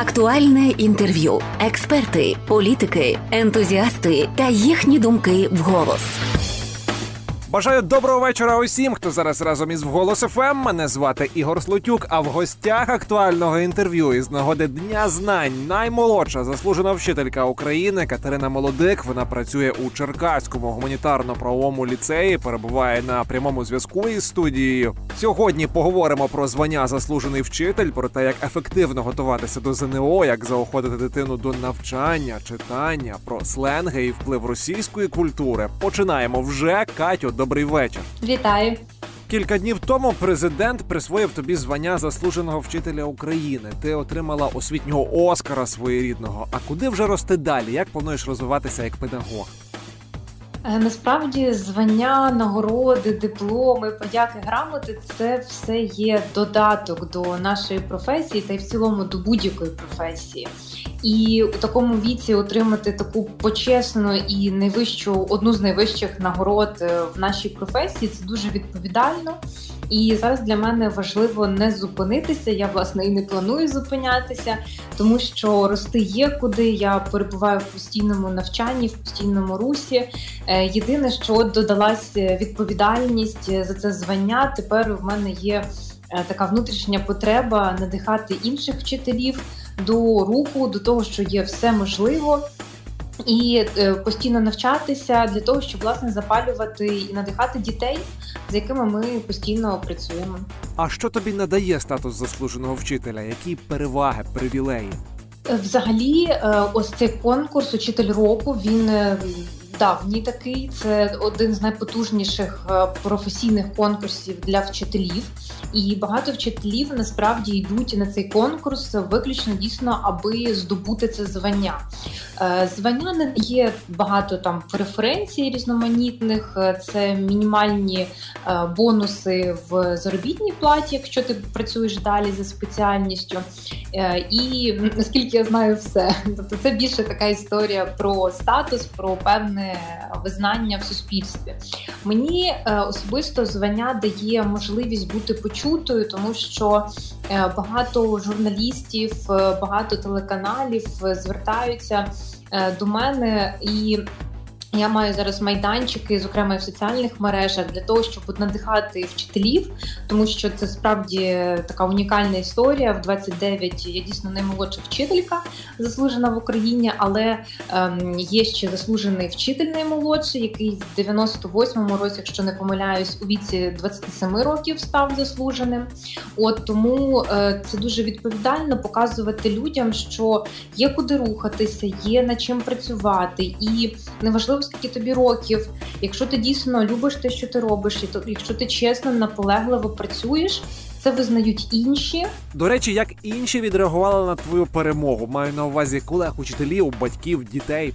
Актуальне інтерв'ю, експерти, політики, ентузіасти та їхні думки вголос. Бажаю доброго вечора усім, хто зараз разом із «Вголос ФМ». Мене звати Ігор Слутюк. А в гостях актуального інтерв'ю із нагоди Дня знань наймолодша заслужена вчителька України Катерина Молодик. Вона працює у Черкаському гуманітарно-правовому ліцеї. Перебуває на прямому зв'язку із студією. Сьогодні поговоримо про звання заслужений вчитель, про те, як ефективно готуватися до ЗНО, як заохотити дитину до навчання, читання, про сленги і вплив російської культури. Починаємо вже Катю добрий вечір. Вітаю. Кілька днів тому президент присвоїв тобі звання заслуженого вчителя України. Ти отримала освітнього Оскара своєрідного. А куди вже рости далі? Як плануєш розвиватися як педагог? Е, насправді звання, нагороди, дипломи, подяки, грамоти це все є додаток до нашої професії та й в цілому до будь-якої професії. І у такому віці отримати таку почесну і найвищу одну з найвищих нагород е, в нашій професії це дуже відповідально. І зараз для мене важливо не зупинитися. Я власне і не планую зупинятися, тому що рости є куди. Я перебуваю в постійному навчанні, в постійному русі. Е, єдине, що додалась відповідальність за це звання. Тепер в мене є е, така внутрішня потреба надихати інших вчителів до руху, до того, що є все можливо. І е, постійно навчатися для того, щоб власне запалювати і надихати дітей, з якими ми постійно працюємо. А що тобі надає статус заслуженого вчителя? Які переваги, привілеї? Е, взагалі, е, ось цей конкурс Учитель року він давній такий. Це один з найпотужніших професійних конкурсів для вчителів. І багато вчителів насправді йдуть на цей конкурс виключно дійсно, аби здобути це звання. Е, звання не є багато там преференцій різноманітних, е, це мінімальні е, бонуси в заробітній платі, якщо ти працюєш далі за спеціальністю. І наскільки я знаю, все. Тобто це більше така історія про статус, про певне визнання в суспільстві. Мені особисто звання дає можливість бути почутою, тому що багато журналістів, багато телеканалів звертаються. Е, до мене і я маю зараз майданчики, зокрема в соціальних мережах, для того, щоб надихати вчителів, тому що це справді така унікальна історія. В 29 я дійсно наймолодша вчителька, заслужена в Україні, але ем, є ще заслужений вчитель наймолодший, який в 98-му році, якщо не помиляюсь, у віці 27 років став заслуженим. От тому е, це дуже відповідально показувати людям, що є куди рухатися, є над чим працювати, і неважливо неважливо скільки тобі років, якщо ти дійсно любиш те, що ти робиш, і то якщо ти чесно, наполегливо працюєш. Це визнають інші. До речі, як інші відреагували на твою перемогу? Маю на увазі колег, учителів, батьків, дітей.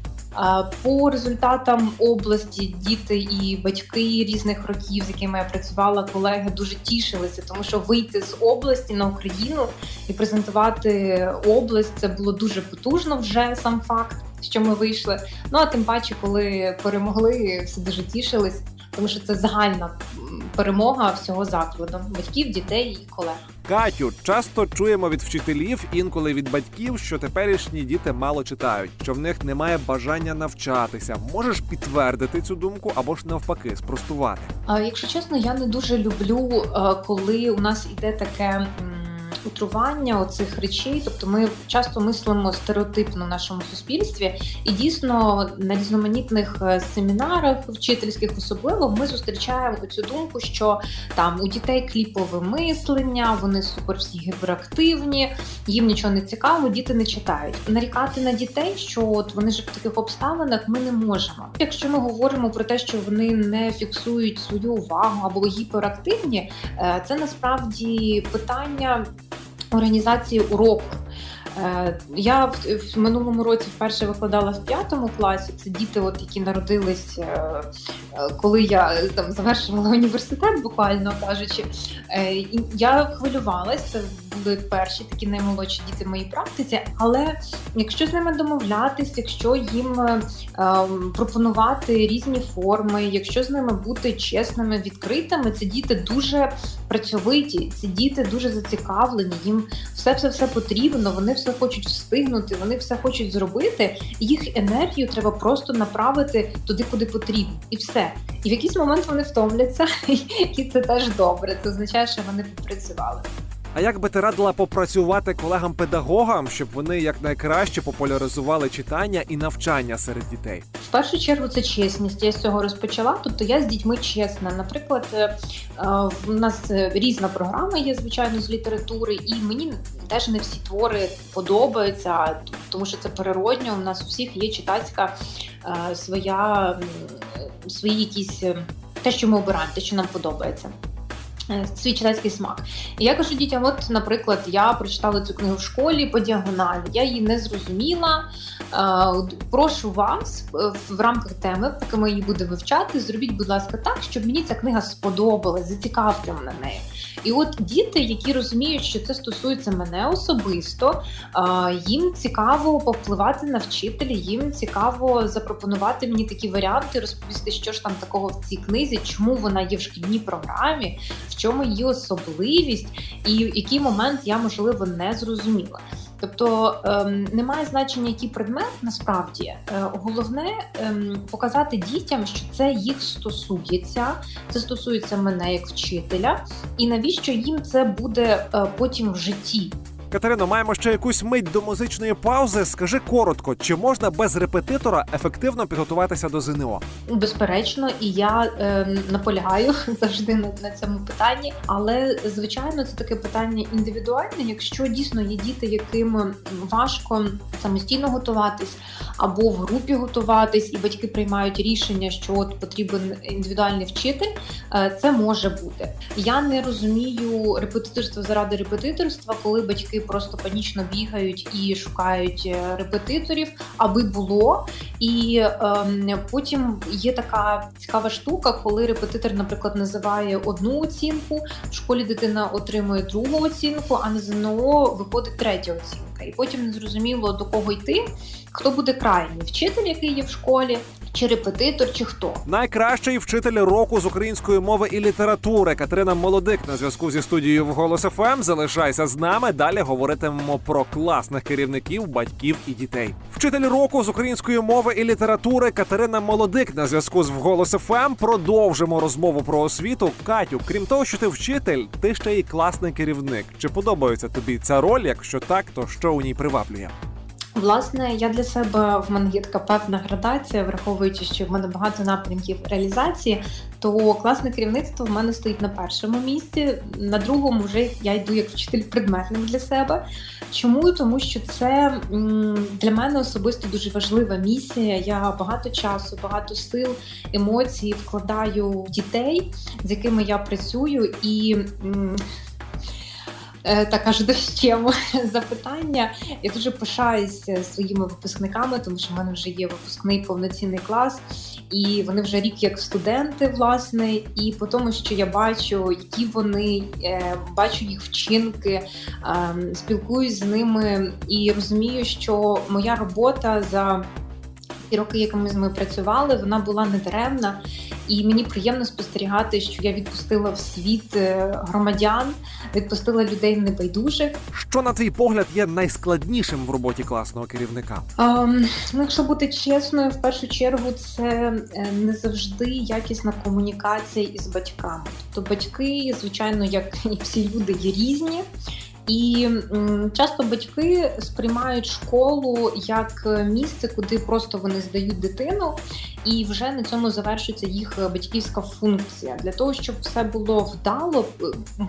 По результатам області діти і батьки різних років, з якими я працювала, колеги дуже тішилися, тому що вийти з області на Україну і презентувати область це було дуже потужно вже сам факт що ми вийшли. Ну а тим паче, коли перемогли, всі дуже тішились, тому що це загальна перемога всього закладу батьків, дітей і колег. Катю, часто чуємо від вчителів, інколи від батьків, що теперішні діти мало читають, що в них немає бажання навчатися. Можеш підтвердити цю думку або ж навпаки спростувати? А якщо чесно, я не дуже люблю, е, коли у нас іде таке утрування оцих речей. Тобто, ми часто мислимо стереотипно в нашому суспільстві, і дійсно на різноманітних е, семінарах вчительських особливо ми зустрічаємо цю думку, що там у дітей кліпове мислення, вони супер всі гіперактивні, їм нічого не цікаво, діти не читають. Нарікати на дітей, що от вони ж в таких обставинах ми не можемо. Якщо ми говоримо про те, що вони не фіксують свою увагу або гіперактивні, е, це насправді питання організації уроку. Е, я в минулому році вперше викладала в п'ятому класі. Це діти, от які народились, е, е, коли я там завершувала університет, буквально кажучи. Я хвилювалася, це були перші такі наймолодші діти в моїй практиці. Але якщо з ними домовлятися, якщо їм пропонувати різні форми, якщо з ними бути чесними, відкритими, це діти дуже працьовиті, ці діти дуже зацікавлені. Їм все все все потрібно. Вони все хочуть встигнути, вони все хочуть зробити. Їх енергію треба просто направити туди, куди потрібно, і все. І в якийсь момент вони втомляться, і це теж добре. Це означає, що вони попрацювали. А як би ти радила попрацювати колегам-педагогам, щоб вони якнайкраще популяризували читання і навчання серед дітей? В першу чергу це чесність. Я з цього розпочала. Тобто я з дітьми чесна. Наприклад, е, е, в нас різна програма є, звичайно, з літератури, і мені теж не всі твори подобаються, тому що це природньо. У нас у всіх є читацька е, своя свої якісь те, що ми обираємо, те, що нам подобається. Е, свій читацький смак. І я кажу дітям: от, наприклад, я прочитала цю книгу в школі по діагоналі, я її не зрозуміла. Е, прошу вас е, в рамках теми, поки ми її будемо вивчати, зробіть, будь ласка, так, щоб мені ця книга сподобалась, зацікавте мене нею. І от діти, які розуміють, що це стосується мене особисто, їм цікаво повпливати на вчителя, їм цікаво запропонувати мені такі варіанти, розповісти, що ж там такого в цій книзі, чому вона є в шкільній програмі, в чому її особливість, і який момент я можливо не зрозуміла. Тобто ем, немає значення, який предмет насправді е, головне ем, показати дітям, що це їх стосується, це стосується мене як вчителя, і навіщо їм це буде е, потім в житті. Катерино, маємо ще якусь мить до музичної паузи. Скажи коротко, чи можна без репетитора ефективно підготуватися до ЗНО? Безперечно, і я е, наполягаю завжди на, на цьому питанні. Але звичайно, це таке питання індивідуальне. Якщо дійсно є діти, яким важко самостійно готуватись або в групі готуватись, і батьки приймають рішення, що от потрібен індивідуальний вчитель, е, це може бути. Я не розумію репетиторство заради репетиторства, коли батьки просто панічно бігають і шукають е, репетиторів, аби було. І е, потім є така цікава штука, коли репетитор, наприклад, називає одну оцінку, в школі дитина отримує другу оцінку, а на ЗНО виходить третя оцінка. І потім не зрозуміло до кого йти, хто буде крайній вчитель, який є в школі, чи репетитор, чи хто найкращий вчитель року з української мови і літератури Катерина Молодик на зв'язку зі студією в «Голос ФМ». Залишайся з нами. Далі говоритимемо про класних керівників, батьків і дітей. Вчитель року з української мови і літератури Катерина Молодик на зв'язку з «Голос ФМ». Продовжимо розмову про освіту. Катю, крім того, що ти вчитель, ти ще й класний керівник. Чи подобається тобі ця роль? Якщо так, то що у ній приваблює? Власне, я для себе в мене є така певна градація, враховуючи, що в мене багато напрямків реалізації, то класне керівництво в мене стоїть на першому місці. На другому вже я йду як вчитель предметник для себе. Чому? Тому що це для мене особисто дуже важлива місія. Я багато часу, багато сил, емоцій вкладаю в дітей, з якими я працюю і. Е, так аж дощем запитання. Я дуже пишаюся своїми випускниками, тому що в мене вже є випускний повноцінний клас, і вони вже рік як студенти, власне. І по тому, що я бачу, які вони е, бачу їх вчинки, ем, спілкуюсь з ними і розумію, що моя робота за ті роки, якими ми працювали, вона була недаремна. І мені приємно спостерігати, що я відпустила в світ е, громадян, відпустила людей небайдужих. Що на твій погляд є найскладнішим в роботі класного керівника? А, ну, Якщо бути чесною, в першу чергу це е, не завжди якісна комунікація із батьками. Тобто батьки, звичайно, як і всі люди, є різні. І часто батьки сприймають школу як місце, куди просто вони здають дитину, і вже на цьому завершується їх батьківська функція. Для того щоб все було вдало,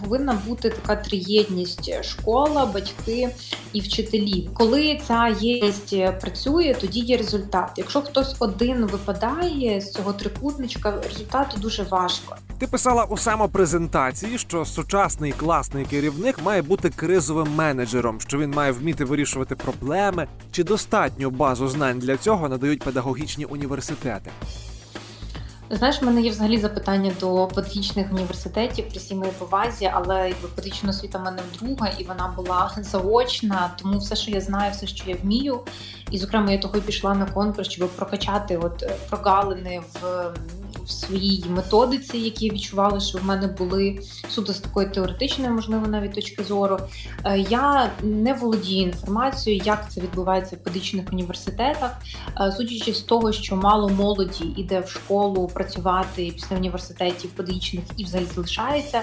повинна бути така триєдність школа, батьки і вчителі. Коли ця єдність працює, тоді є результат. Якщо хтось один випадає з цього трикутничка, результату дуже важко. Ти писала у самопрезентації, що сучасний класний керівник має бути кризовим менеджером, що він має вміти вирішувати проблеми. Чи достатньо базу знань для цього надають педагогічні університети? Знаєш, в мене є взагалі запитання до педагогічних університетів при всій моїй повазі, але педагогічна освіта в мене друга, і вона була заочна. Тому все, що я знаю, все, що я вмію, і зокрема я того пішла на конкурс, щоб прокачати от прогалини в в своїй методиці, які відчували, що в мене були суто з такої теоретичної, можливо, навіть точки зору. Е, я не володію інформацією, як це відбувається в педагогічних університетах, е, судячи з того, що мало молоді йде в школу працювати після університетів педагогічних і взагалі залишається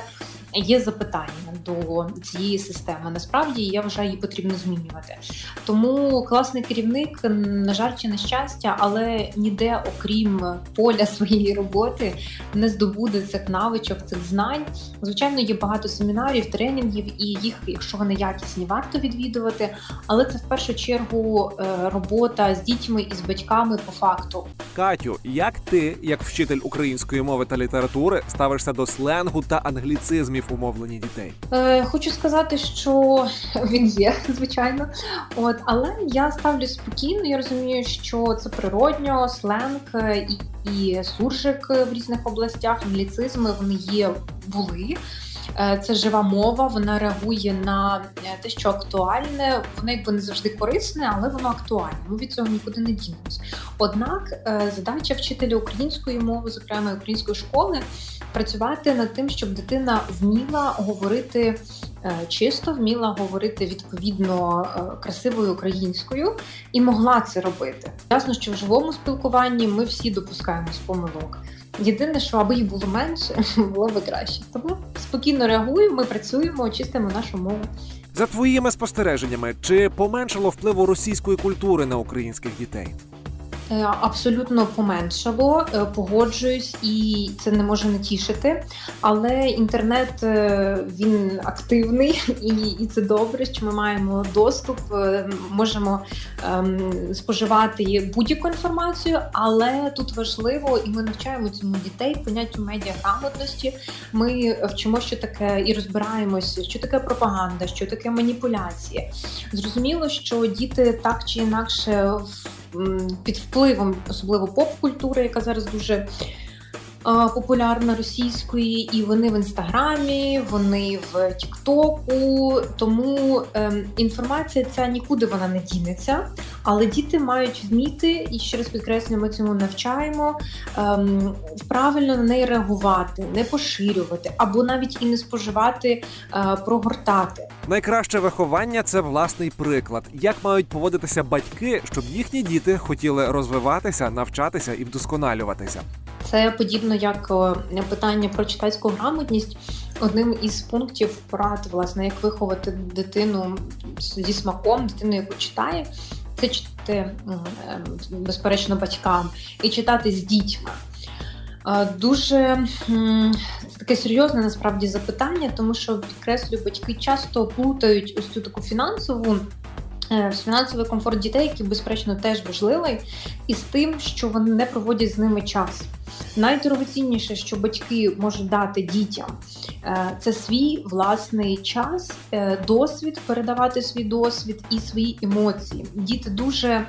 є запитання до цієї системи. Насправді я вважаю, її потрібно змінювати. Тому класний керівник, на жаль, чи на щастя, але ніде, окрім поля своєї роботи, не здобуде цих навичок, цих знань. Звичайно, є багато семінарів, тренінгів, і їх, якщо вони якісні, варто відвідувати. Але це в першу чергу е, робота з дітьми і з батьками по факту. Катю, як ти, як вчитель української мови та літератури, ставишся до сленгу та англіцизмів? В умовленні дітей? Е, Хочу сказати, що він є, звичайно. От, але я ставлю спокійно. Я розумію, що це природньо, сленг е, і, і суржик в різних областях, англіцизми вони є, були. Е, це жива мова, вона реагує на е, те, що актуальне. Воно якби не завжди корисне, але воно актуальне. Ми від цього нікуди не дінемось. Однак задача вчителя української мови, зокрема української школи, працювати над тим, щоб дитина вміла говорити е, чисто, вміла говорити відповідно е, красивою українською і могла це робити. Ясно, що в живому спілкуванні ми всі допускаємось помилок. Єдине, що аби їх було менше, було би краще. Тому спокійно реагуємо, ми працюємо, чистимо нашу мову. За твоїми спостереженнями, чи поменшало впливу російської культури на українських дітей? Е, абсолютно поменшало, е, погоджуюсь, і це не може не тішити. Але інтернет е, він активний, і і це добре, що ми маємо доступ, можемо ем, споживати будь-яку інформацію, але тут важливо, і ми навчаємо цьому дітей поняттю медіаграмотності. Ми вчимо, що таке, і розбираємося, що таке пропаганда, що таке маніпуляції. Зрозуміло, що діти так чи інакше під впливом, особливо поп-культури, яка зараз дуже популярна російської, і вони в інстаграмі, вони в Тіктоку. Тому ем, інформація ця нікуди вона не дінеться. Але діти мають вміти, і ще раз підкреслюю, ми цьому навчаємо ем, правильно на неї реагувати, не поширювати або навіть і не споживати, е, прогортати. Найкраще виховання це власний приклад. Як мають поводитися батьки, щоб їхні діти хотіли розвиватися, навчатися і вдосконалюватися. Це подібно як питання про читацьку грамотність. Одним із пунктів порад, власне, як виховати дитину зі смаком, дитину, яку читає, це читати ем, безперечно батькам і читати з дітьми. Дуже це таке серйозне насправді запитання, тому що підкреслюю, батьки часто плутають ось цю таку фінансову. Е, фінансовий комфорт дітей, який безперечно теж важливий, і з тим, що вони не проводять з ними час. Найдорогоцінніше, що батьки можуть дати дітям, е, це свій власний час, е, досвід, передавати свій досвід і свої емоції. Діти дуже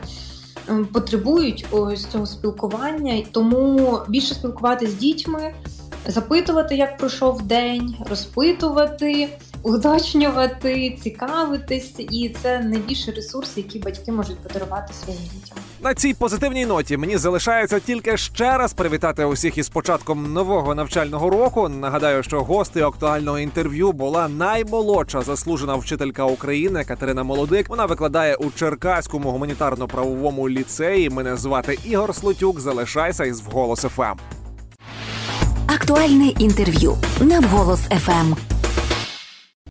потребують ось цього спілкування, тому більше спілкуватися з дітьми, запитувати, як пройшов день, розпитувати уточнювати, цікавитись, і це найбільший ресурс, який батьки можуть подарувати своїм дітям. На цій позитивній ноті мені залишається тільки ще раз привітати усіх із початком нового навчального року. Нагадаю, що гостею актуального інтерв'ю була наймолодша заслужена вчителька України Катерина Молодик. Вона викладає у Черкаському гуманітарно-правовому ліцеї. Мене звати Ігор Слотюк. Залишайся із вголос ФМ. Актуальне інтерв'ю на вголос ФМ.